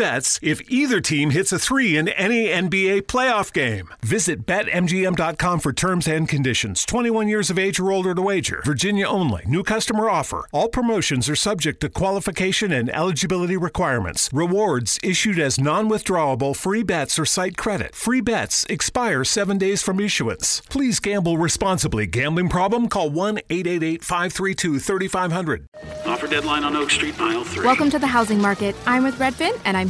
bets if either team hits a three in any NBA playoff game. Visit BetMGM.com for terms and conditions. 21 years of age or older to wager. Virginia only. New customer offer. All promotions are subject to qualification and eligibility requirements. Rewards issued as non withdrawable free bets or site credit. Free bets expire seven days from issuance. Please gamble responsibly. Gambling problem? Call 1 888 532 3500. Offer deadline on Oak Street, aisle 3. Welcome to the housing market. I'm with Redfin, and I'm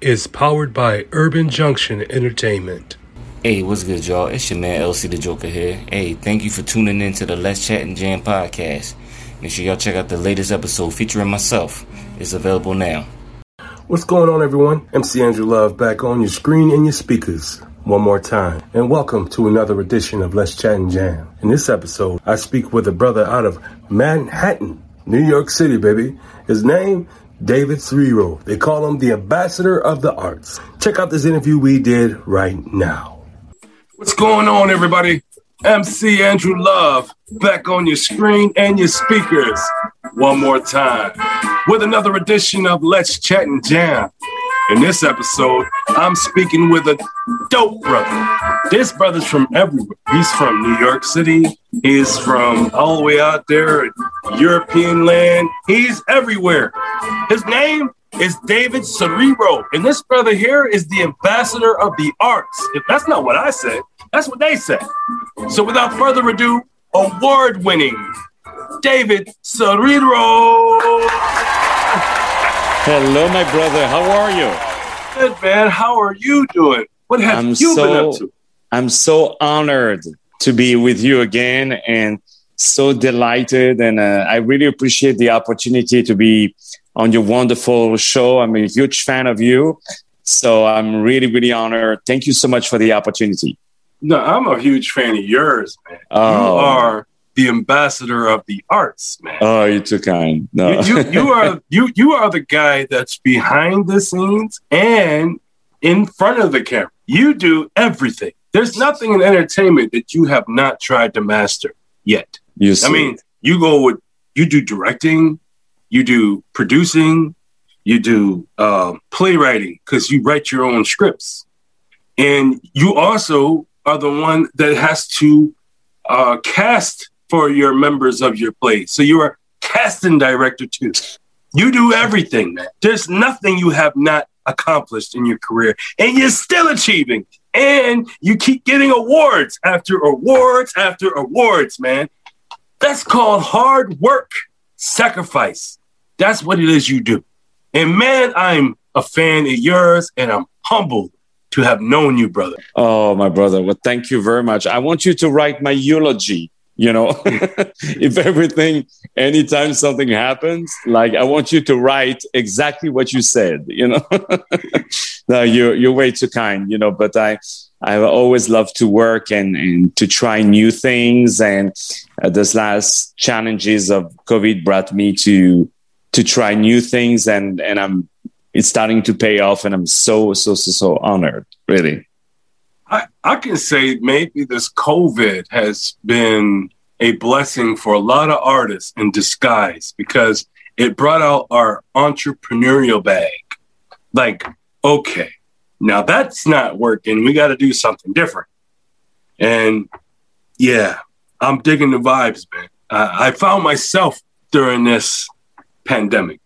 is powered by Urban Junction Entertainment. Hey, what's good, y'all? It's your man LC the Joker here. Hey, thank you for tuning in to the Let's Chat and Jam podcast. Make sure y'all check out the latest episode featuring myself. It's available now. What's going on, everyone? MC Andrew Love back on your screen and your speakers one more time. And welcome to another edition of Let's Chat and Jam. In this episode, I speak with a brother out of Manhattan, New York City, baby. His name, David Serero. They call him the ambassador of the arts. Check out this interview we did right now. What's going on, everybody? MC Andrew Love back on your screen and your speakers one more time with another edition of Let's Chat and Jam. In this episode, I'm speaking with a dope brother. This brother's from everywhere. He's from New York City. He's from all the way out there European land. He's everywhere. His name is David Serero. And this brother here is the ambassador of the arts. If that's not what I said, that's what they said. So without further ado, award winning David Serero. Hello, my brother. How are you? Good, man. How are you doing? What have I'm you so, been up to? I'm so honored to be with you again and so delighted. And uh, I really appreciate the opportunity to be on your wonderful show. I'm a huge fan of you. So I'm really, really honored. Thank you so much for the opportunity. No, I'm a huge fan of yours, man. Oh. You are the ambassador of the arts, man. Oh, you're too kind. No. you, you, you are you you are the guy that's behind the scenes and in front of the camera. You do everything. There's nothing in entertainment that you have not tried to master yet. you see. I mean, you go with you do directing, you do producing, you do um, playwriting because you write your own scripts, and you also are the one that has to uh, cast for your members of your play. So you're casting director too. You do everything, man. There's nothing you have not accomplished in your career, and you're still achieving. And you keep getting awards after awards after awards, man. That's called hard work, sacrifice. That's what it is you do. And man, I'm a fan of yours, and I'm humbled to have known you, brother. Oh, my brother. Well, thank you very much. I want you to write my eulogy. You know, if everything, anytime something happens, like I want you to write exactly what you said. You know, no, you're you're way too kind. You know, but I I always love to work and and to try new things. And uh, this last challenges of COVID brought me to to try new things, and and I'm it's starting to pay off, and I'm so so so so honored. Really. I, I can say maybe this COVID has been a blessing for a lot of artists in disguise because it brought out our entrepreneurial bag. Like, okay, now that's not working. We got to do something different. And yeah, I'm digging the vibes, man. I, I found myself during this pandemic,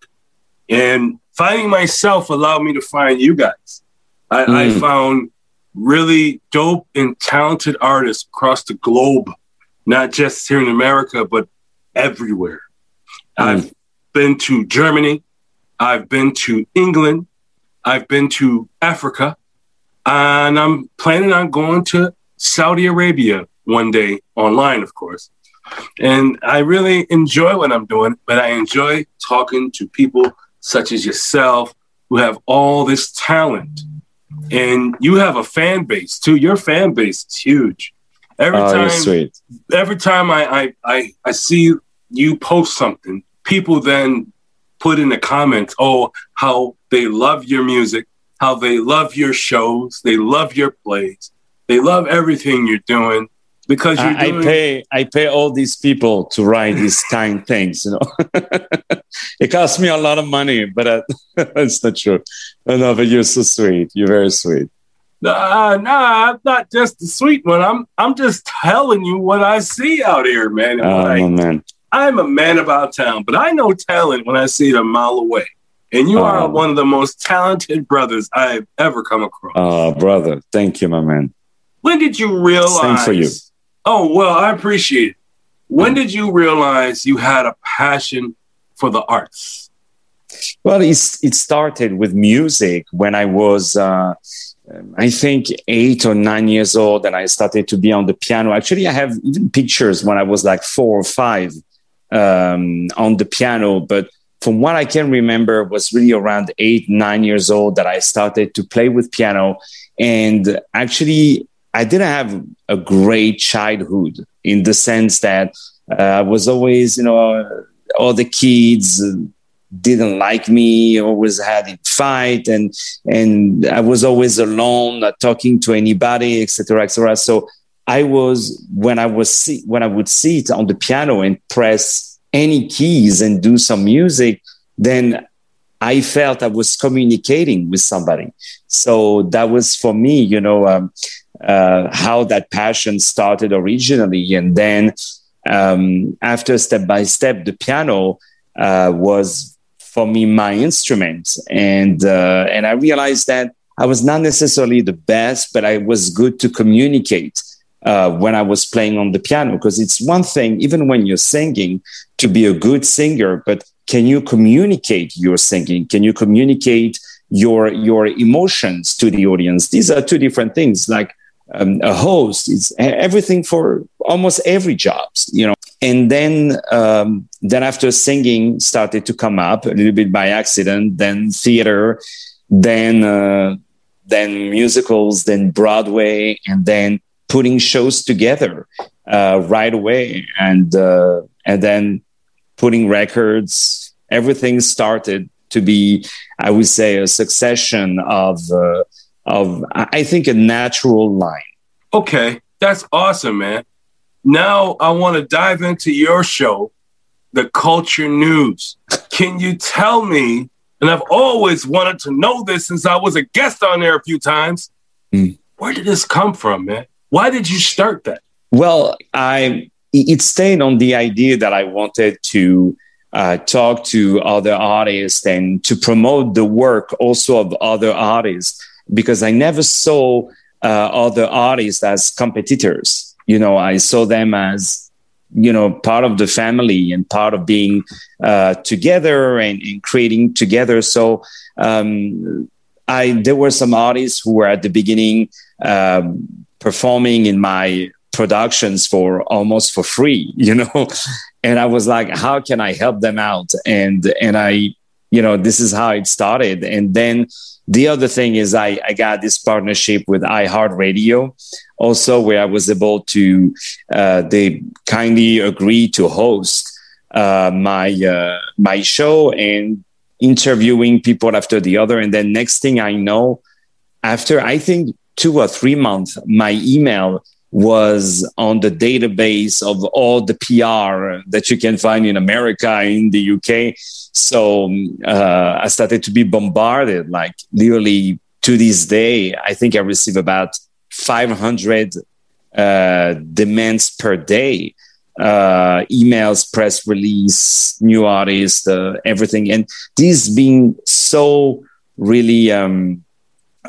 and finding myself allowed me to find you guys. I, I Mm. found really dope and talented artists across the globe, not just here in America, but everywhere. Mm. I've been to Germany, I've been to England, I've been to Africa, and I'm planning on going to Saudi Arabia one day online, of course. And I really enjoy what I'm doing, but I enjoy talking to people such as yourself who have all this talent. And you have a fan base too. Your fan base is huge. Every oh, time, sweet. every time I, I, I, I see you post something, people then put in the comments, oh, how they love your music, how they love your shows, they love your plays, they love everything you're doing because doing... I pay I pay all these people to write these kind things. You know, it cost me a lot of money, but uh, that's not true. No, no, but you're so sweet. You're very sweet. Nah, nah, I'm not just the sweet one. I'm I'm just telling you what I see out here, man. Oh, I, man. I'm a man about town, but I know talent when I see it a mile away. And you oh. are one of the most talented brothers I've ever come across. Oh, brother. Thank you, my man. When did you realize? Same for you. Oh, well, I appreciate it. When did you realize you had a passion for the arts? Well, it started with music when I was, uh, I think, eight or nine years old, and I started to be on the piano. Actually, I have even pictures when I was like four or five um, on the piano. But from what I can remember, was really around eight, nine years old that I started to play with piano. And actually, I didn't have a great childhood in the sense that uh, I was always, you know, all the kids didn't like me, always had a fight, and and I was always alone, not talking to anybody, etc., etc. So I was when I was sit, when I would sit on the piano and press any keys and do some music, then I felt I was communicating with somebody. So that was for me, you know. Um, uh, how that passion started originally. And then um, after step by step, the piano uh, was for me my instrument. And, uh, and I realized that I was not necessarily the best, but I was good to communicate. Uh, when I was playing on the piano, because it's one thing, even when you're singing, to be a good singer, but can you communicate your singing? Can you communicate your your emotions to the audience? These are two different things. Like um, a host. It's everything for almost every jobs, you know. And then, um, then after singing started to come up a little bit by accident. Then theater, then uh, then musicals, then Broadway, and then putting shows together uh, right away, and uh, and then putting records. Everything started to be, I would say, a succession of uh, of I think a natural line. Okay, that's awesome, man. Now I want to dive into your show, The Culture News. Can you tell me? And I've always wanted to know this since I was a guest on there a few times. Mm. Where did this come from, man? Why did you start that? Well, I it stayed on the idea that I wanted to uh, talk to other artists and to promote the work also of other artists because I never saw uh, other artists as competitors. You know, I saw them as you know part of the family and part of being uh, together and, and, creating together. So um, I there were some artists who were at the beginning um, performing in my productions for almost for free, you know, and I was like, how can I help them out? And and I you know this is how it started. And then the other thing is I, I got this partnership with iHeartRadio also where I was able to uh, they kindly agreed to host uh, my uh, my show and interviewing people after the other. And then next thing I know after I think two or three months my email was on the database of all the PR that you can find in America, in the UK. So uh, I started to be bombarded, like literally to this day. I think I receive about 500 uh, demands per day uh, emails, press release, new artists, uh, everything. And this being so really um,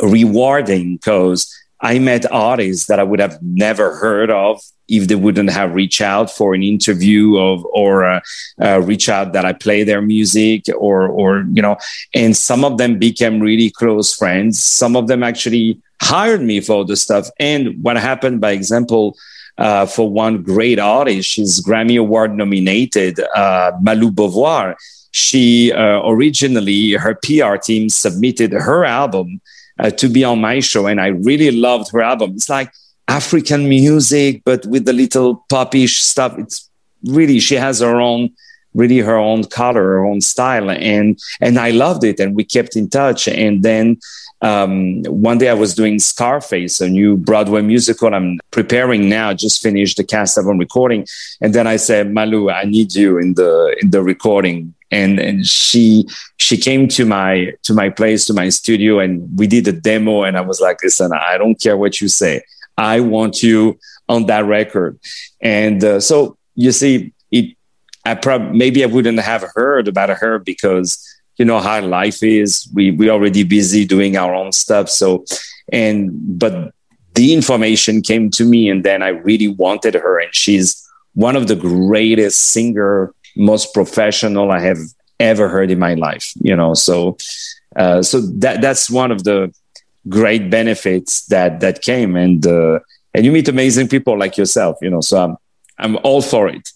rewarding because I met artists that I would have never heard of if they wouldn't have reached out for an interview of or uh, uh, reach out that I play their music or or you know, and some of them became really close friends. Some of them actually hired me for the stuff. And what happened, by example, uh, for one great artist, she's Grammy Award nominated, uh, Malou Beauvoir. She uh, originally her PR team submitted her album uh, to be on my show. And I really loved her album. It's like African music, but with the little popish stuff. It's really, she has her own, really her own color, her own style. And, and I loved it. And we kept in touch. And then, um, one day I was doing Scarface, a new Broadway musical. I'm preparing now, just finished the cast album recording. And then I said, Malou, I need you in the, in the recording and and she she came to my to my place to my studio and we did a demo and i was like listen i don't care what you say. I want you on that record. And uh, so you see it i probably maybe i wouldn't have heard about her because you know how life is. We we already busy doing our own stuff so and but the information came to me and then i really wanted her and she's one of the greatest singer most professional I have ever heard in my life. You know, so uh, so that that's one of the great benefits that that came, and uh, and you meet amazing people like yourself. You know, so I'm I'm all for it,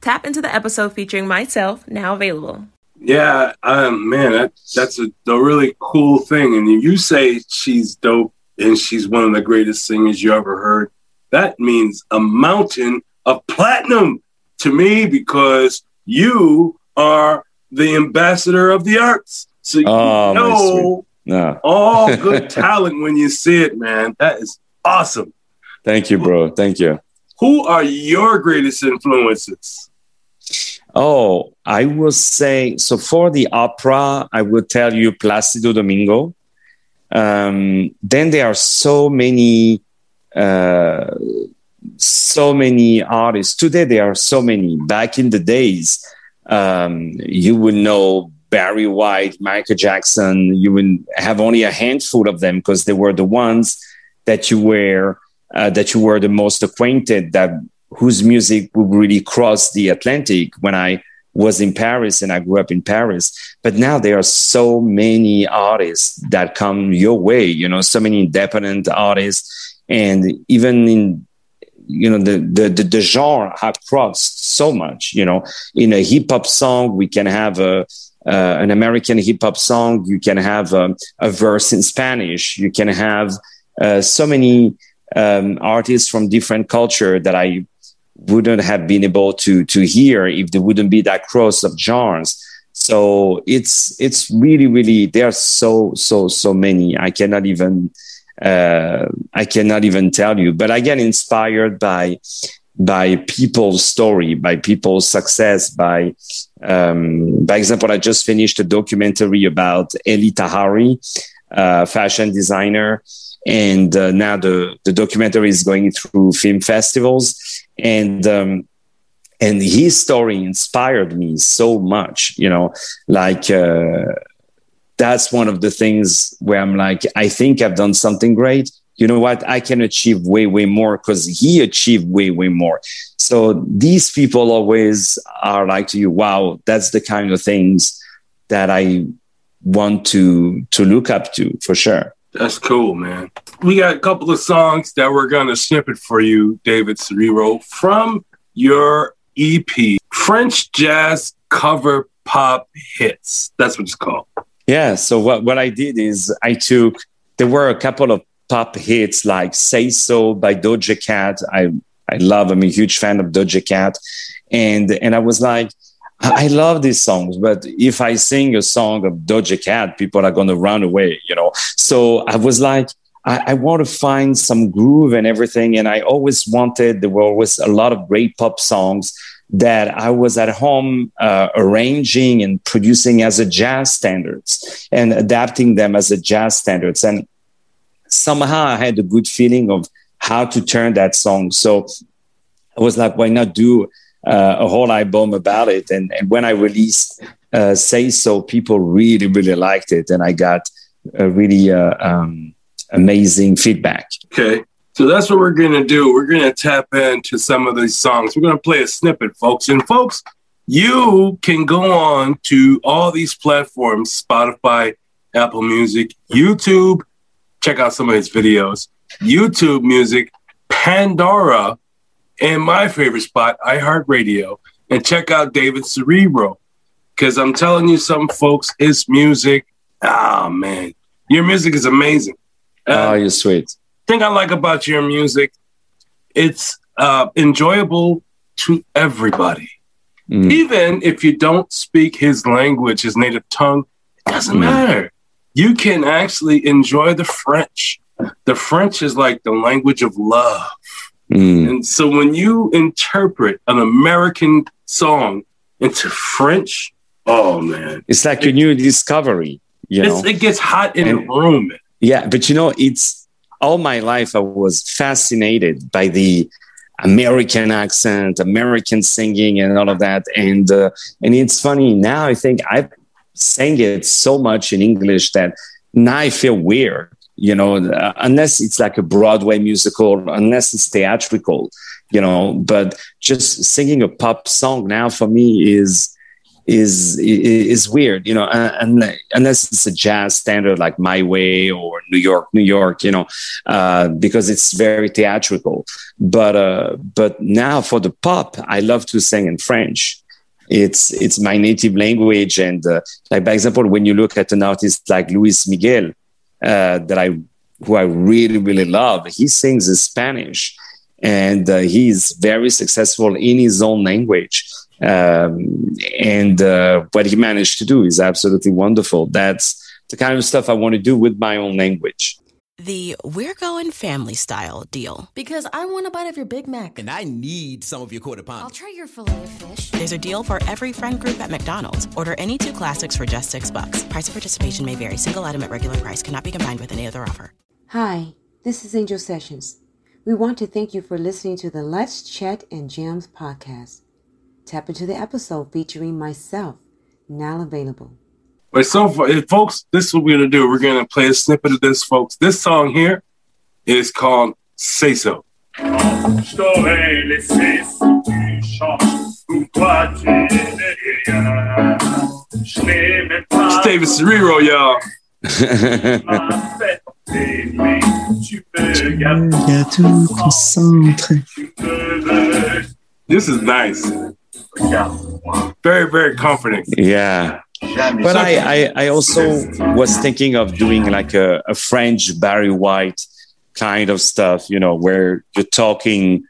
Tap into the episode featuring myself, now available. Yeah, um, man, that, that's a, a really cool thing. And you say she's dope and she's one of the greatest singers you ever heard. That means a mountain of platinum to me because you are the ambassador of the arts. So you oh, know no. all good talent when you see it, man. That is awesome. Thank you, bro. Thank you. Who are your greatest influences? Oh, I will say so for the opera, I will tell you Placido Domingo. Um, then there are so many, uh, so many artists. Today there are so many. Back in the days, um, you would know Barry White, Michael Jackson. You would have only a handful of them because they were the ones that you were uh, that you were the most acquainted that whose music would really cross the Atlantic when I was in Paris and I grew up in Paris. But now there are so many artists that come your way, you know, so many independent artists. And even in, you know, the, the, the, the genre have crossed so much, you know, in a hip hop song, we can have a, uh, an American hip hop song. You can have a, a, verse in Spanish. You can have uh, so many um, artists from different culture that I wouldn't have been able to to hear if there wouldn't be that cross of genres. So it's it's really really there are so so so many. I cannot even uh, I cannot even tell you. But I get inspired by by people's story, by people's success, by um, by example, I just finished a documentary about Elie Tahari, uh, fashion designer and uh, now the the documentary is going through film festivals. And um, and his story inspired me so much you know like uh, that's one of the things where i'm like i think i've done something great. You know what? I can achieve way way more because he achieved way way more. So these people always are like to you wow that's the kind of things that i want to to look up to for sure That's cool, man. We got a couple of songs that we're going to snippet for you, David Serero, from your EP, French Jazz Cover Pop Hits. That's what it's called. Yeah. So what, what I did is I took, there were a couple of pop hits like Say So by Doja Cat. I, I love, I'm a huge fan of Doja Cat. And, and I was like, I love these songs, but if I sing a song of Doja Cat, people are going to run away, you know? So I was like, I, I, want to find some groove and everything. And I always wanted, there were always a lot of great pop songs that I was at home uh, arranging and producing as a jazz standards and adapting them as a jazz standards. And somehow I had a good feeling of how to turn that song. So I was like, why not do uh, a whole album about it. And, and when I released uh, Say So, people really, really liked it. And I got a really uh, um, amazing feedback. Okay. So that's what we're going to do. We're going to tap into some of these songs. We're going to play a snippet, folks. And folks, you can go on to all these platforms Spotify, Apple Music, YouTube. Check out some of his videos. YouTube Music, Pandora, and my favorite spot, iHeartRadio, and check out David Serero. Because I'm telling you, some folks, his music, ah, oh, man, your music is amazing. Uh, oh, you're sweet. Thing I like about your music, it's uh, enjoyable to everybody. Mm. Even if you don't speak his language, his native tongue, it doesn't mm. matter. You can actually enjoy the French. The French is like the language of love. Mm. And so when you interpret an American song into French, oh man, it's like it, a new discovery. You know, it gets hot in and, the room. Yeah, but you know, it's all my life I was fascinated by the American accent, American singing, and all of that. And uh, and it's funny now. I think I've sang it so much in English that now I feel weird you know, uh, unless it's like a Broadway musical, unless it's theatrical, you know, but just singing a pop song now for me is, is is weird, you know, and unless it's a jazz standard like My Way or New York, New York, you know, uh, because it's very theatrical. But uh, but now for the pop, I love to sing in French. It's it's my native language, and uh, like by example, when you look at an artist like Luis Miguel, uh, that I who I really really love. He sings in Spanish, and uh, he's very successful in his own language. Um, and uh, what he managed to do is absolutely wonderful. That's the kind of stuff I want to do with my own language the We're Going Family Style deal. Because I want a bite of your Big Mac. And I need some of your quarter pound. I'll try your filet of fish. There's a deal for every friend group at McDonald's. Order any two classics for just six bucks. Price of participation may vary. Single item at regular price cannot be combined with any other offer. Hi, this is Angel Sessions. We want to thank you for listening to the Let's Chat and Jams podcast. Tap into the episode featuring myself, now available. But so eh, folks, this is what we're gonna do. We're gonna play a snippet of this, folks. This song here is called "Say So." It's David Serero, y'all. this is nice. Very, very comforting. Yeah. But I, I, I, also was thinking of doing like a, a, French Barry White kind of stuff, you know, where you're talking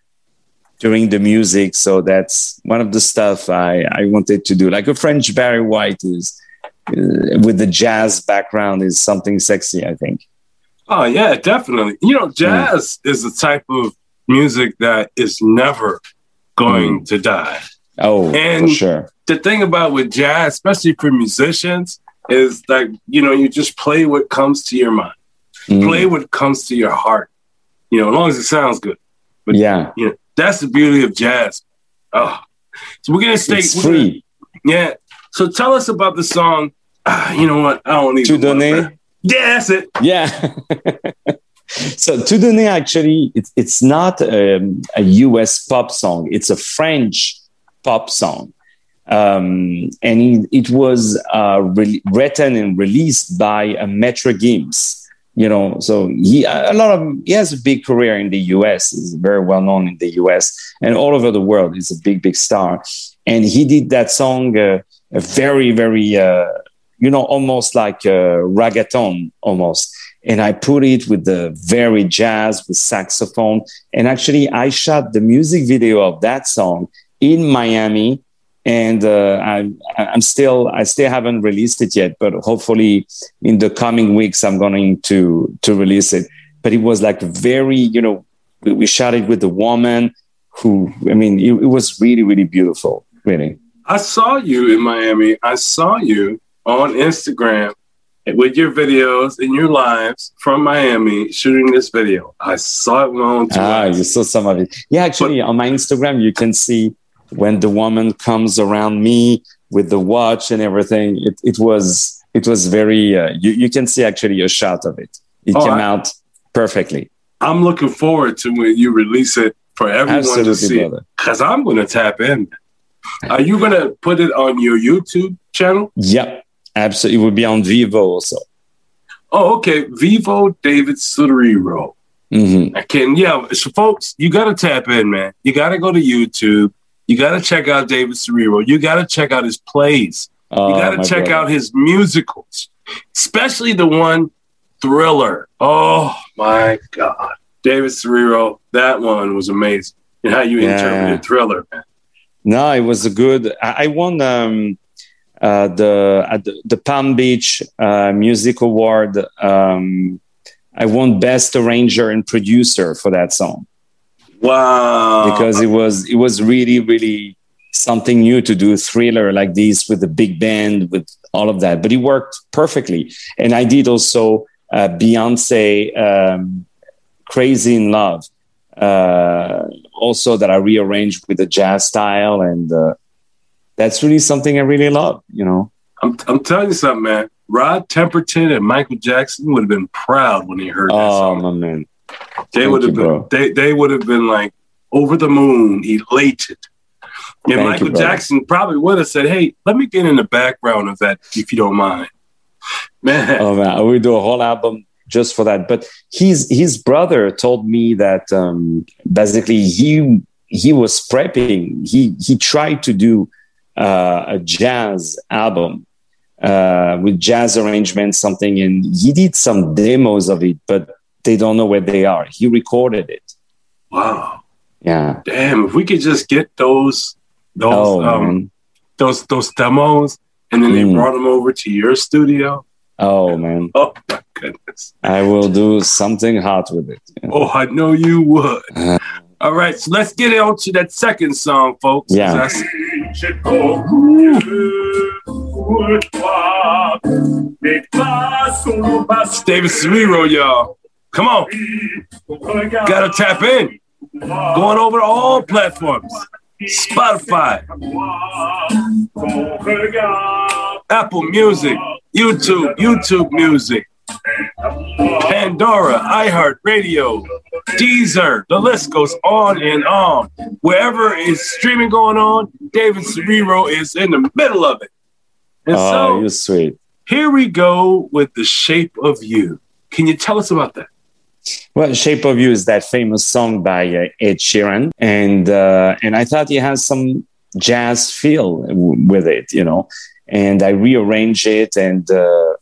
during the music. So that's one of the stuff I, I wanted to do. Like a French Barry White is uh, with the jazz background is something sexy, I think. Oh, yeah, definitely. You know, jazz mm. is a type of music that is never going mm. to die. Oh, and for sure. The thing about with jazz, especially for musicians, is that you know you just play what comes to your mind, mm. play what comes to your heart. You know, as long as it sounds good. But yeah, you know, that's the beauty of jazz. Oh, so we're gonna stay it's free. Gonna, yeah. So tell us about the song. Uh, you know what? I don't even. To Yeah, that's it. Yeah. so Tout donner actually it's, it's not um, a us pop song it's a french pop song. Um, and it, it was uh, re- written and released by uh, Maître Gims, you know, so he a lot of he has a big career in the U.S. He's very well known in the U.S. and all over the world. He's a big, big star, and he did that song uh, very, very, uh, you know, almost like a reggaeton, almost. And I put it with the very jazz with saxophone, and actually I shot the music video of that song in Miami and uh, I'm, I'm still I still haven't released it yet, but hopefully in the coming weeks I'm going to to release it. But it was like very, you know, we, we shot it with the woman who, I mean, it, it was really really beautiful, really. I saw you in Miami. I saw you on Instagram with your videos and your lives from Miami shooting this video. I saw it on. Ah, you saw some of it. Yeah, actually, but, on my Instagram, you can see when the woman comes around me with the watch and everything, it, it was it was very. Uh, you you can see actually a shot of it. It oh, came I, out perfectly. I'm looking forward to when you release it for everyone Absolutely, to see. Because I'm going to tap in. Are you going to put it on your YouTube channel? Yep, absolutely. It would be on Vevo also. Oh, okay. Vevo David Serero. Mm-hmm. I can, yeah. So, folks, you got to tap in, man. You got to go to YouTube. You got to check out David Serero. You got to check out his plays. Oh, you got to check brother. out his musicals, especially the one Thriller. Oh my God. David Serero, that one was amazing. And how you yeah. interpreted Thriller, man. No, it was a good. I, won um, uh, the at the, the, Palm Beach uh, Music Award. Um, I won Best Arranger and Producer for that song. Wow! Because it was it was really really something new to do a thriller like this with a big band with all of that, but it worked perfectly. And I did also uh, Beyonce um, "Crazy in Love." Uh, also, that I rearranged with the jazz style, and uh, that's really something I really love. You know, I'm I'm telling you something, man. Rod Temperton and Michael Jackson would have been proud when he heard that oh, song. my man. They would have been bro. they they would have been like over the moon, elated. And Thank Michael you, Jackson probably would have said, "Hey, let me get in the background of that, if you don't mind." Man, oh man, we do a whole album just for that. But his his brother told me that um, basically he he was prepping. He he tried to do uh, a jazz album uh, with jazz arrangements, something, and he did some demos of it, but they don't know where they are. He recorded it. Wow. Yeah. Damn, if we could just get those those oh, um, those those demos and then mm. they brought them over to your studio. Oh man. Oh my goodness. I will do something hot with it. Yeah. Oh, I know you would. Uh, All right, so let's get on to that second song, folks. Yeah. It's David Serero, y'all. Come on. Gotta tap in. Going over all platforms. Spotify, Apple Music, YouTube, YouTube Music, Pandora, iHeartRadio, Deezer. The list goes on and on. Wherever is streaming going on, David Serero is in the middle of it. And oh, so, you're sweet. Here we go with the shape of you. Can you tell us about that? Well, "Shape of You" is that famous song by uh, Ed Sheeran, and uh, and I thought it has some jazz feel w- with it, you know. And I rearranged it, and uh,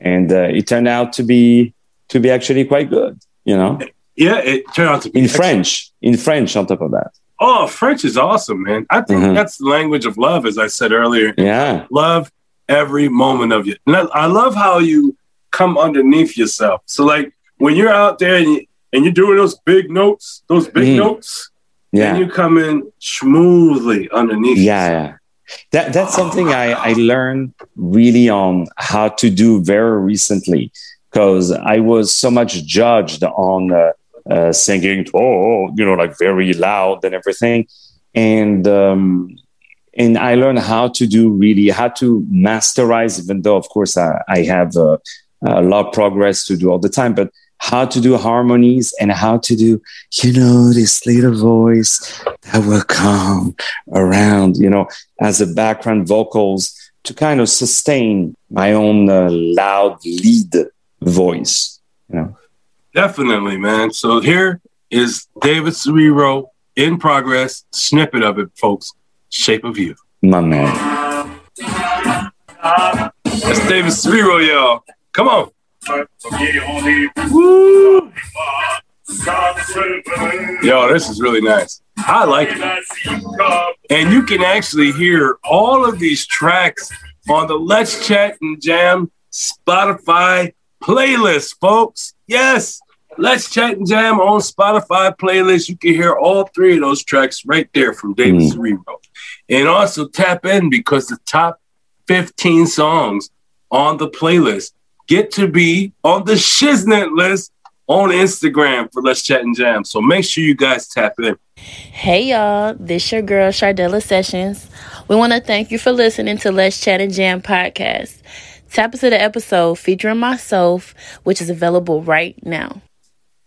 and uh, it turned out to be to be actually quite good, you know. Yeah, it turned out to be in French. In French, on top of that. Oh, French is awesome, man. I think mm-hmm. that's the language of love, as I said earlier. Yeah, love every moment of you. And I love how you come underneath yourself. So, like when you're out there and, you, and you're doing those big notes, those big mm. notes, yeah, and you come in smoothly underneath. Yeah, yeah. That that's something I I learned really on how to do very recently because I was so much judged on uh, uh, singing, oh, you know, like very loud and everything, and um, and I learned how to do really how to masterize. Even though, of course, I, I have uh, a lot of progress to do all the time, but how to do harmonies and how to do, you know, this little voice that will come around, you know, as a background vocals to kind of sustain my own uh, loud lead voice, You know. Definitely, man. So here is David Serero in progress, snippet of it, folks. Shape of You. My man. That's David Serero, y'all. Come on. Woo! Yo, this is really nice. I like it. And you can actually hear all of these tracks on the Let's Chat and Jam Spotify playlist, folks. Yes, Let's Chat and Jam on Spotify playlist. You can hear all three of those tracks right there from David mm. Serero. And also tap in because the top 15 songs on the playlist get to be on the Shiznit list on Instagram for Let's Chat and Jam. So make sure you guys tap in. Hey y'all, this your girl Shardella Sessions. We want to thank you for listening to Let's Chat and Jam podcast. Tap into the episode featuring myself, which is available right now.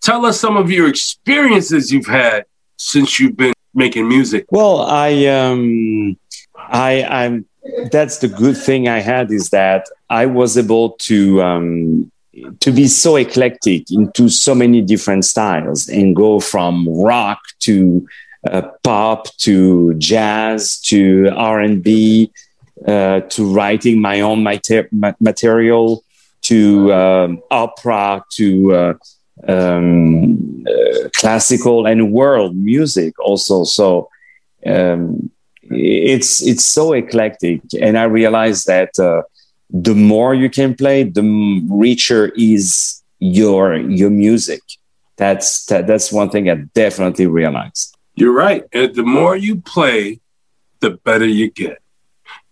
Tell us some of your experiences you've had since you've been making music. Well, I um I I'm that's the good thing I had is that I was able to um to be so eclectic into so many different styles and go from rock to uh, pop to jazz to R&B uh, to writing my own mater- material to um, opera to uh, um, uh, classical and world music also. So um, it's it's so eclectic and i realized that uh, the more you can play, the richer is your your music. That's that, that's one thing I definitely realized. You're right. And the more you play, the better you get.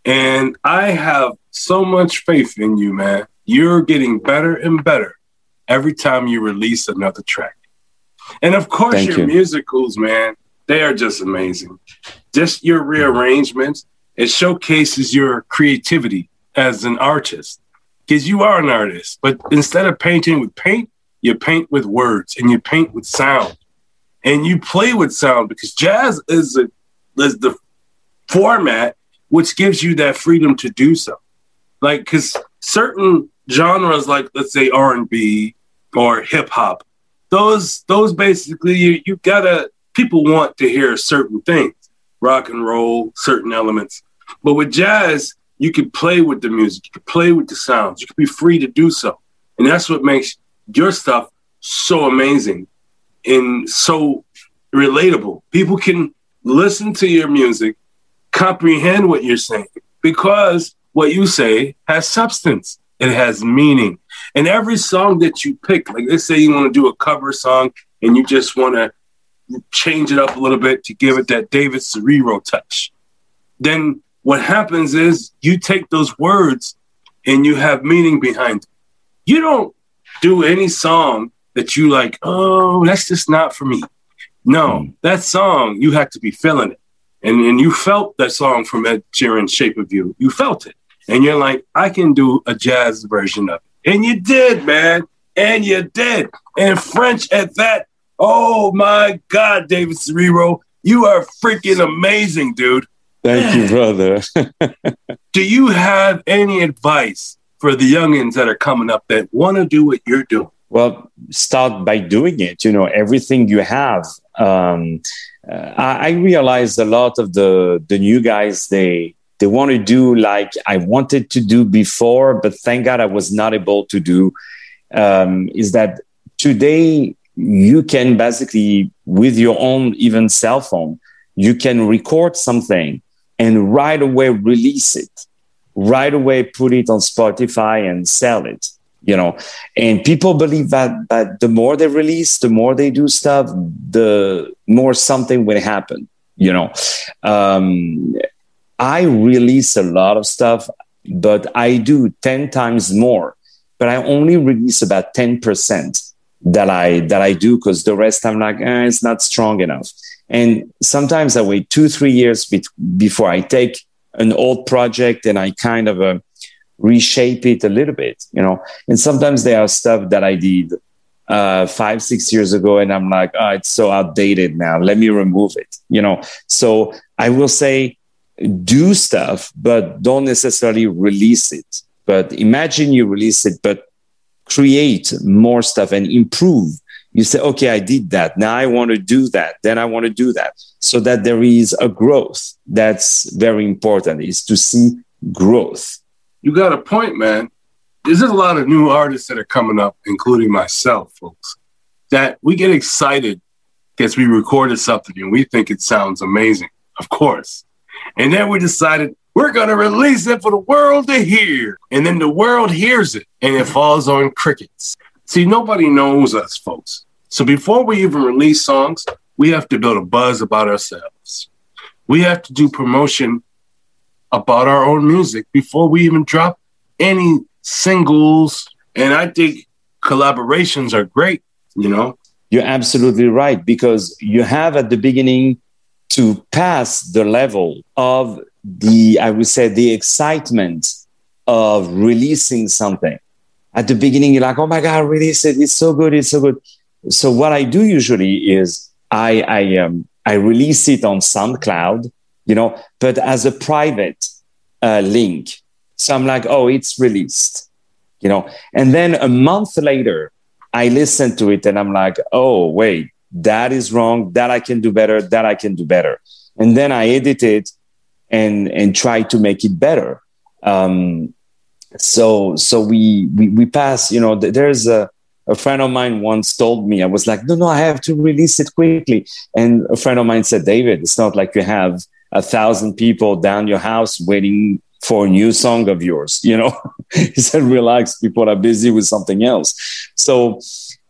And I have so much faith in you, man. You're getting better and better every time you release another track. And of course, Thank your you. musicals, man, they are just amazing. Just your rearrangements, it showcases your creativity as an artist because you are an artist. But instead of painting with paint, you paint with words and you paint with sound and you play with sound because jazz is, a, is the format which gives you that freedom to do so. Like, because certain genres, like let's say R and B or hip hop, those those basically you you gotta people want to hear certain things, rock and roll, certain elements. But with jazz, you can play with the music, you can play with the sounds, you can be free to do so. And that's what makes your stuff so amazing and so relatable. People can listen to your music, comprehend what you're saying, because what you say has substance, it has meaning. And every song that you pick, like let's say you want to do a cover song and you just want to change it up a little bit to give it that David Serero touch, then what happens is you take those words and you have meaning behind it. You don't do any song that you like, oh, that's just not for me. No, hmm. that song, you have to be feeling it. And, and you felt that song from Ed Sheeran's Shape of You. You felt it. And you're like, I can do a jazz version of it. And you did, man. And you did. And French at that. Oh my God, David Serero, you are freaking amazing, dude. Thank you, brother. do you have any advice for the youngins that are coming up that want to do what you're doing? Well, start by doing it. You know, everything you have. Um, uh, I, I realized a lot of the the new guys they they want to do like I wanted to do before, but thank God I was not able to do. Um, is that today you can basically with your own even cell phone you can record something and right away release it, right away put it on Spotify and sell it. You know, and people believe that that the more they release, the more they do stuff, the more something will happen. You know, um, I release a lot of stuff, but I do ten times more. But I only release about ten percent that I that I do because the rest I'm like eh, it's not strong enough. And sometimes I wait two, three years be- before I take an old project and I kind of uh, reshape it a little bit, you know. And sometimes there are stuff that I did uh, five, six years ago, and I'm like, oh, it's so outdated now. Let me remove it, you know. So I will say, do stuff, but don't necessarily release it. But imagine you release it, but create more stuff and improve. You say, okay, I did that. Now I want to do that. Then I want to do that. So that there is a growth. That's very important is to see growth. You got a point, man. There's a lot of new artists that are coming up, including myself, folks, that we get excited because we recorded something and we think it sounds amazing, of course. And then we decided we're going to release it for the world to hear. And then the world hears it and it falls on crickets. See, nobody knows us, folks. So before we even release songs, we have to build a buzz about ourselves. We have to do promotion about our own music before we even drop any singles. And I think collaborations are great, you know? You're absolutely right because you have at the beginning to pass the level of the, I would say, the excitement of releasing something. At the beginning, you're like, oh my God, release it. It's so good. It's so good. So what I do usually is I, I, um, I release it on SoundCloud, you know, but as a private uh, link. So I'm like, oh, it's released, you know. And then a month later, I listen to it and I'm like, oh, wait, that is wrong. That I can do better. That I can do better. And then I edit it and and try to make it better. Um, so so we we we pass. You know, there's a a friend of mine once told me, I was like, no, no, I have to release it quickly. And a friend of mine said, David, it's not like you have a thousand people down your house waiting for a new song of yours. You know, he said, relax, people are busy with something else. So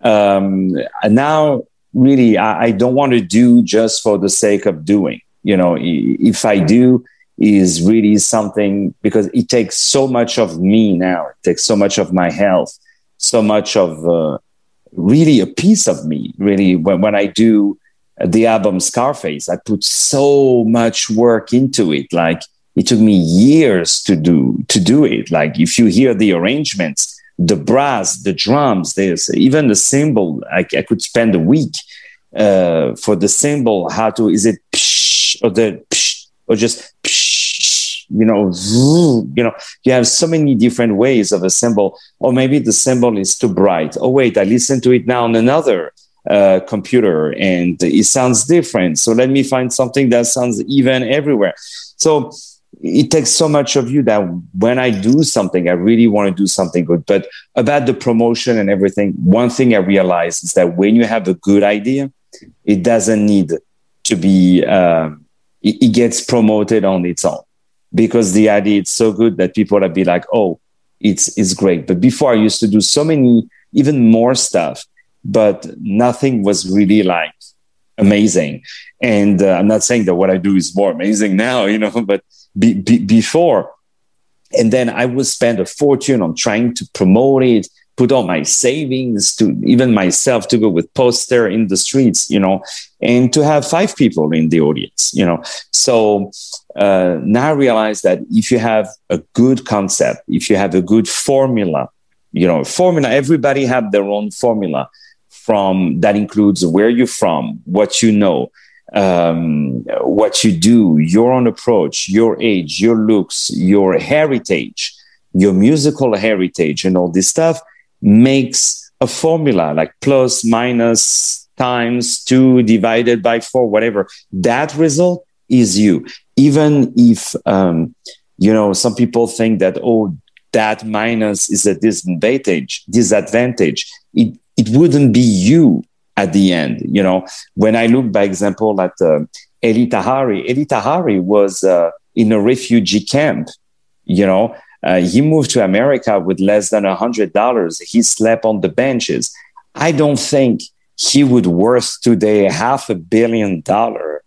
um, now, really, I, I don't want to do just for the sake of doing. You know, if I do, is really something because it takes so much of me now. It takes so much of my health, so much of uh, really a piece of me. Really, when, when I do the album Scarface, I put so much work into it. Like it took me years to do to do it. Like if you hear the arrangements, the brass, the drums, there's even the cymbal. I, I could spend a week uh, for the cymbal. How to is it psh, or the psh, or just psh, you know you know you have so many different ways of a cymbal. Or maybe the symbol is too bright. Oh wait, I listen to it now on another uh, computer and it sounds different. So let me find something that sounds even everywhere. So it takes so much of you that when I do something, I really want to do something good. But about the promotion and everything, one thing I realize is that when you have a good idea, it doesn't need to be, uh, it, it, gets promoted on its own because the idea is so good that people will be like, oh, it's, it's great. But before I used to do so many, even more stuff but nothing was really like amazing. And uh, I'm not saying that what I do is more amazing now, you know, but be, be, before. And then I would spend a fortune on trying to promote it, put all my savings to even myself to go with poster in the streets, you know, and to have five people in the audience, you know. So uh, now I realize that if you have a good concept, if you have a good formula, you know, formula, everybody have their own formula from that includes where you're from, what you know, um, what you do, your own approach, your age, your looks, your heritage, your musical heritage, and all this stuff makes a formula like plus, minus, times two divided by four, whatever. That result is you. Even if, um, you know, some people think that, oh, that minus is a disadvantage, disadvantage. It it wouldn't be you at the end. You know, when I look, by example, at uh, Elie Tahari, Elie Tahari was uh, in a refugee camp. You know, uh, he moved to America with less than a hundred dollars. He slept on the benches. I don't think he would worth today half a billion dollar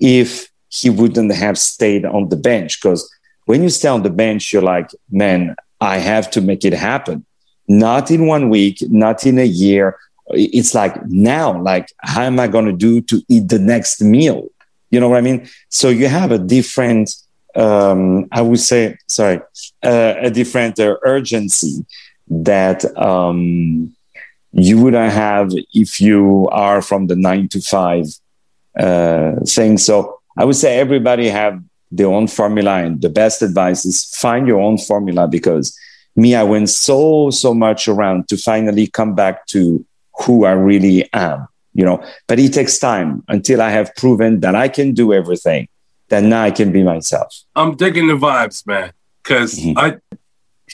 if he wouldn't have stayed on the bench. Because when you stay on the bench, you're like, man, I have to make it happen not in one week, not in a year. It's like now, like, how am I going to do to eat the next meal? You know what I mean? So you have a different, um, I would say, sorry, uh, a different uh, urgency that um, you wouldn't have if you are from the nine to five uh, thing. So I would say everybody have their own formula, and the best advice is find your own formula because me, I went so, so much around to finally come back to who I really am, you know, but it takes time until I have proven that I can do everything. Then now I can be myself. I'm digging the vibes, man, because mm-hmm. I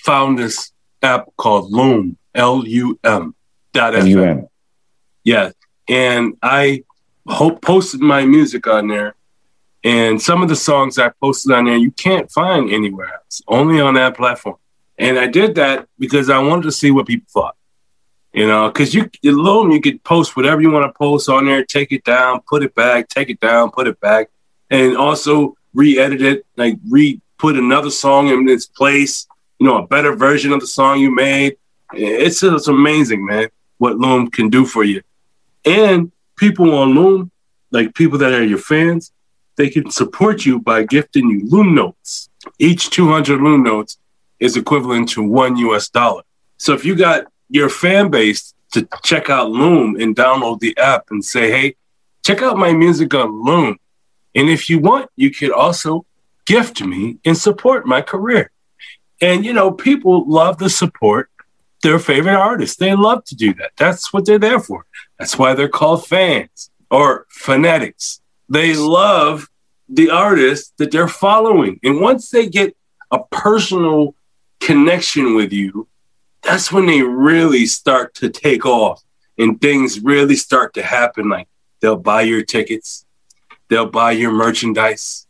found this app called LUM, L U M dot F M. Yeah. And I hope posted my music on there. And some of the songs I posted on there, you can't find anywhere else, only on that platform. And I did that because I wanted to see what people thought. You know, because you alone you could post whatever you want to post on there, take it down, put it back, take it down, put it back, and also re-edit it, like re put another song in its place. You know, a better version of the song you made. It's it's amazing, man, what LUM can do for you. And people on LUM, like people that are your fans, they can support you by gifting you LUM notes. Each 200 LUM notes is equivalent to one US dollar. So if you got your fan base to check out LUM and download the app and say, hey, check out my music on LUM. And if you want, you could also gift me and support my career. And, you know, people love to support their favorite artists. They love to do that. That's what they're there for. That's why they're called fans or fanatics. They love the artist that they're following. And once they get a personal connection with you, that's when they really start to take off and things really start to happen. Like they'll buy your tickets, they'll buy your merchandise,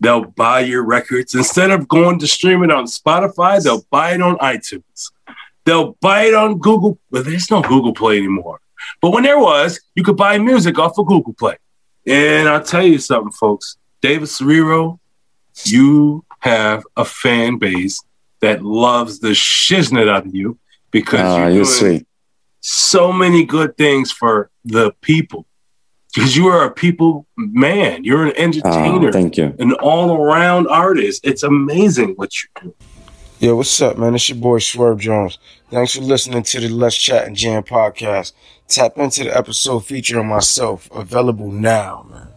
they'll buy your records. Instead of going to stream it on Spotify, they'll buy it on iTunes. They'll buy it on Google, but there's no Google Play anymore. But when there was, you could buy music off of Google Play. And I'll tell you something, folks. David Serero, you have a fan base that loves the shiznit out of you because uh, you're, you're sweet. so many good things for the people. Because you are a people man, you're an entertainer. Uh, thank you. An all around artist. It's amazing what you do. Yo, what's up, man? It's your boy Swerve Jones. Thanks for listening to the Let's Chat and Jam podcast. Tap into the episode featuring myself, available now, man.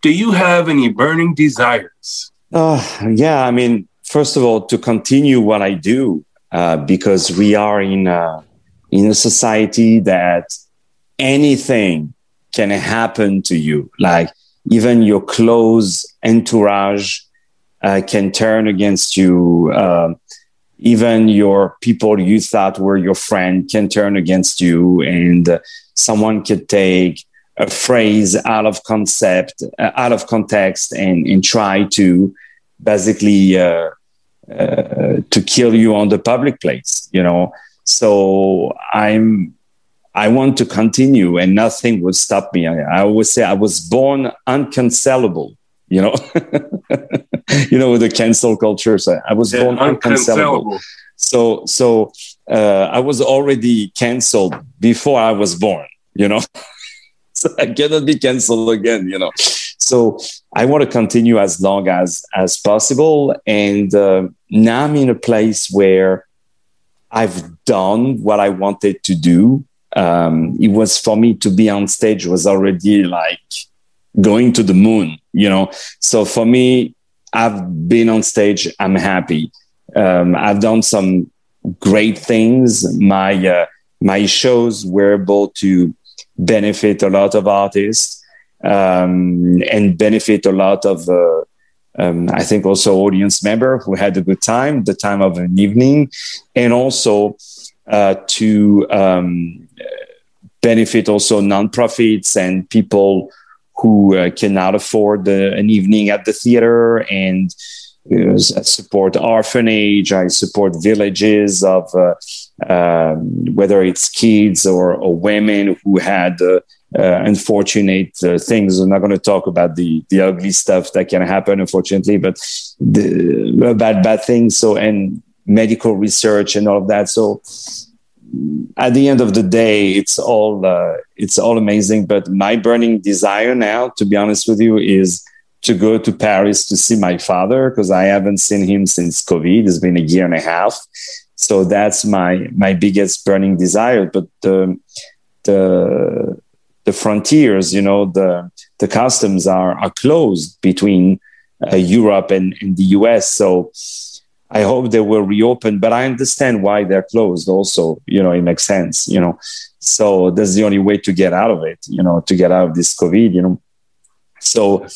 Do you have any burning desires? Uh, yeah, I mean, first of all, to continue what I do, uh, because we are in a, in a society that anything can happen to you. Like even your close entourage uh, can turn against you. Uh, even your people you thought were your friend can turn against you, and uh, someone could take a phrase out of concept, uh, out of context, and, and try to basically uh, uh, to kill you on the public place, you know. So I'm, I want to continue, and nothing will stop me. I, I always say I was born uncancelable, you know. you know, with the cancel culture. So I was yeah, born uncancelable. So, so uh, I was already canceled before I was born. You know, so I cannot be canceled again. You know, so I want to continue as long as as possible. And uh, now I'm in a place where I've done what I wanted to do. Um, it was for me to be on stage was already like going to the moon, you know. So for me, I've been on stage. I'm happy. Um, I've done some great things. My uh, my shows were able to benefit a lot of artists um, and benefit a lot of, uh, um, I think, also audience member who had a good time, the time of an evening, and also uh, to um, benefit also nonprofits and people who uh, cannot afford the, an evening at the theater and support orphanage. I support villages of uh, um, whether it's kids or, or women who had uh, uh, unfortunate uh, things. I'm not going to talk about the the ugly stuff that can happen, unfortunately, but the bad bad things. So and medical research and all of that. So at the end of the day, it's all uh, it's all amazing. But my burning desire now, to be honest with you, is to go to Paris to see my father because I haven't seen him since COVID. It's been a year and a half, so that's my my biggest burning desire. But the the the frontiers, you know, the the customs are are closed between uh, Europe and, and the US. So I hope they will reopen, but I understand why they're closed. Also, you know, it makes sense. You know, so that's the only way to get out of it. You know, to get out of this COVID. You know, so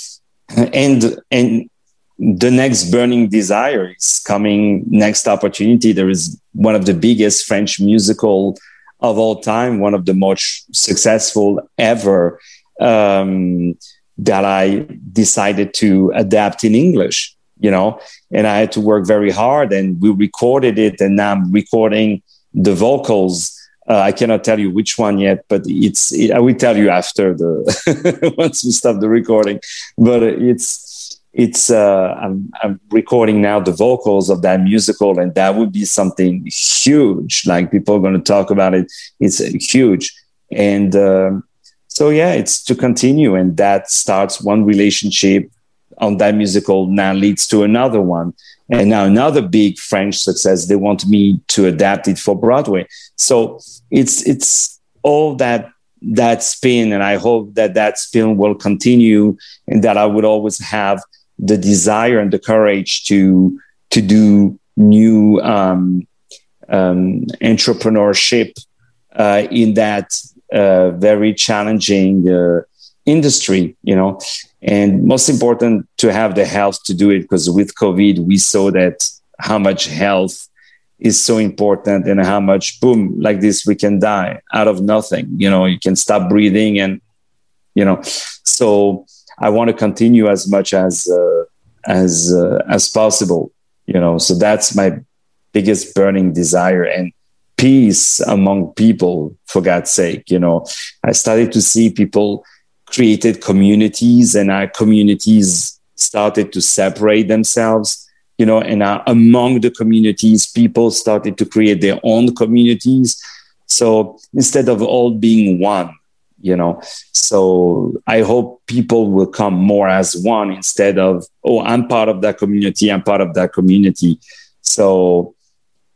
and and the next burning desire is coming. Next opportunity. There is one of the biggest French musical of all time, one of the most successful ever. Um, that I decided to adapt in English you know, and I had to work very hard and we recorded it and now I'm recording the vocals. Uh, I cannot tell you which one yet, but it's, it, I will tell you after the, once we stop the recording, but it's, it's, uh, I'm, I'm recording now the vocals of that musical and that would be something huge. Like people are going to talk about it. It's huge. And, um, so yeah, it's to continue and that starts one relationship on that musical now leads to another one. And now another big french success they want me to adapt it for broadway. So it's it's all that that spin and i hope that that spin will continue and that i would always have the desire and the courage to to do new um, um, entrepreneurship uh, in that uh, very challenging uh, industry you know? And most important to have the health to do it because with covid we saw that how much health is so important and how much boom like this we can die out of nothing you know? You can stop breathing and you know? So i want to continue as much as uh, as uh, as possible you know? So that's my biggest burning desire and peace among people for god's sake you know? I started to see people created communities and our communities started to separate themselves you know and uh, among the communities people started to create their own communities. So instead of all being one you know so i hope people will come more as one instead of oh i'm part of that community i'm part of that community. So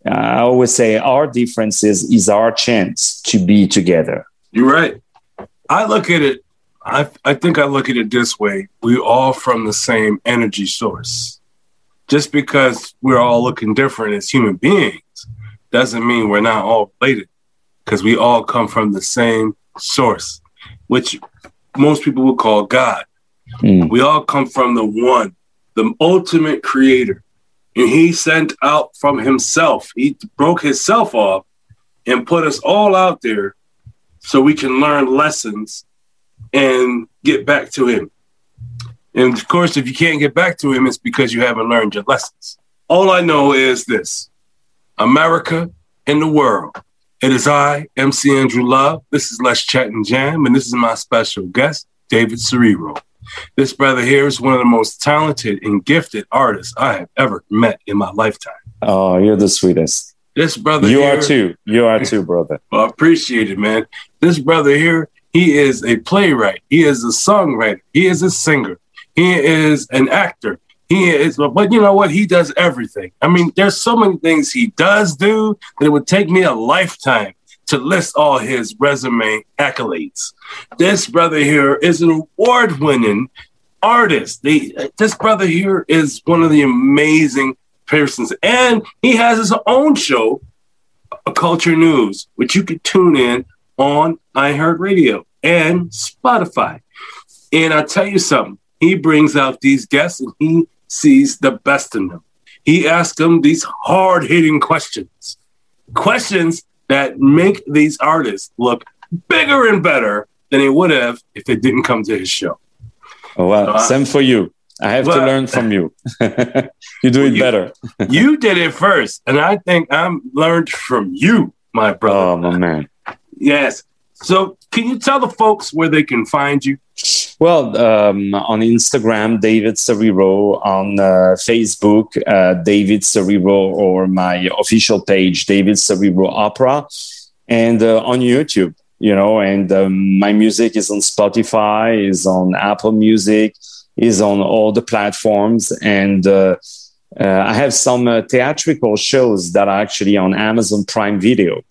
uh, i always say our differences is our chance to be together. You're right. I look at it I, I think I look at it this way we all from the same energy source. Just because we're all looking different as human beings doesn't mean we're not all related because we all come from the same source, which most people would call God. Mm. We all come from the one, the ultimate creator. And he sent out from himself, he broke himself off and put us all out there so we can learn lessons and get back to him. And of course, if you can't get back to him, it's because you haven't learned your lessons. All I know is this America and the world. It is I, MC Andrew Love. This is Let's Chat and Jam, and this is my special guest, David Serero. This brother here is one of the most talented and gifted artists I have ever met in my lifetime. Oh, you're the sweetest. This brother You here, are too. You are too, brother. well, I appreciate it, man. This brother here he is a playwright. He is a songwriter. He is a singer. He is an actor. He is, but you know what? He does everything. I mean, there's so many things he does do that it would take me a lifetime to list all his resume accolades. This brother here is an award winning artist. The, this brother here is one of the amazing persons. And he has his own show, Culture News, which you can tune in on iHeartRadio and Spotify. And I tell you something, he brings out these guests and he sees the best in them. He asks them these hard hitting questions, questions that make these artists look bigger and better than they would have if they didn't come to his show. Oh, well, uh, same for you. I have to learn from you. you do it you, better. you did it first, and I think I'm learned from you, my brother. Oh, my man. Yes. So, can you tell the folks where they can find you? Well, um, on Instagram, David Serero, on uh, Facebook, uh, David Serero, or my official page, David Serero Opera, and uh, on YouTube, you know, and um, my music is on Spotify, is on Apple Music, is on all the platforms, and uh, uh, I have some uh, theatrical shows that are actually on Amazon Prime Video.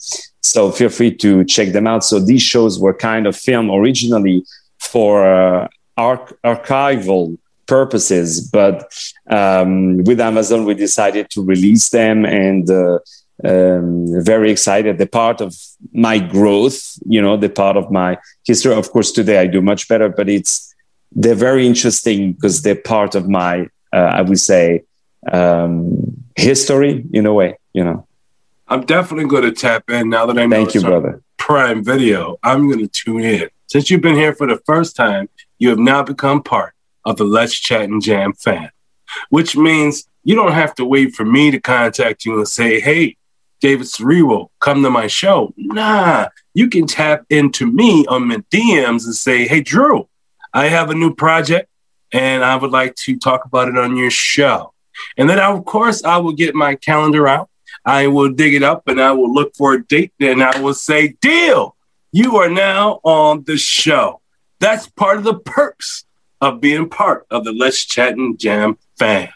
So feel free to check them out. So these shows were kind of filmed originally for uh, arch- archival purposes. But um, with Amazon, we decided to release them and. Uh, um, very excited. The part of my growth, you know, the part of my history. Of course, today I do much better, but it's they're very interesting because they're part of my, uh, I would say, um, history in a way. You know. I'm definitely going to tap in now that I know Thank you, brother. Prime Video. I'm going to tune in. Since you've been here for the first time, you have now become part of the Let's Chat and Jam fan, which means you don't have to wait for me to contact you and say, hey, David Serero, come to my show. Nah, you can tap into me on my DMs and say, hey, Drew, I have a new project and I would like to talk about it on your show. And then, I, of course, I will get my calendar out I will dig it up and I will look for a date and I will say, Deal, you are now on the show. That's part of the perks of being part of the Let's Chat and Jam fam.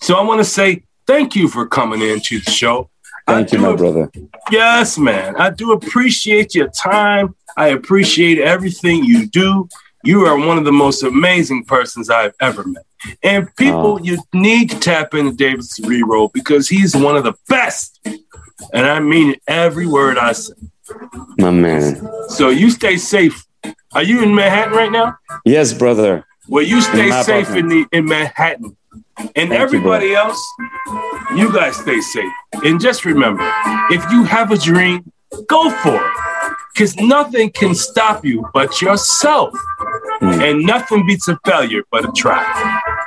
So I want to say thank you for coming into the show. Thank you, my brother. Yes, man. I do appreciate your time. I appreciate everything you do. You are one of the most amazing persons I've ever met. And people, oh. you need to tap into David Serero because he's one of the best. And I mean every word I say. My man. So you stay safe. Are you in Manhattan right now? Yes, brother. Well, you stay in safe in the in Manhattan. And Thank everybody you, else, you guys stay safe. And just remember, if you have a dream, go for it. Because nothing can stop you but yourself. Mm. And nothing beats a failure but a try.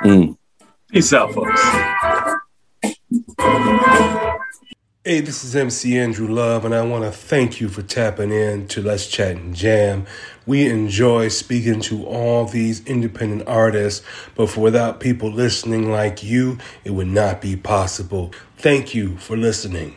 Mm. Peace out, folks. Hey, this is MC Andrew Love, and I want to thank you for tapping in to Let's Chat and Jam. We enjoy speaking to all these independent artists, but for without people listening like you, it would not be possible. Thank you for listening.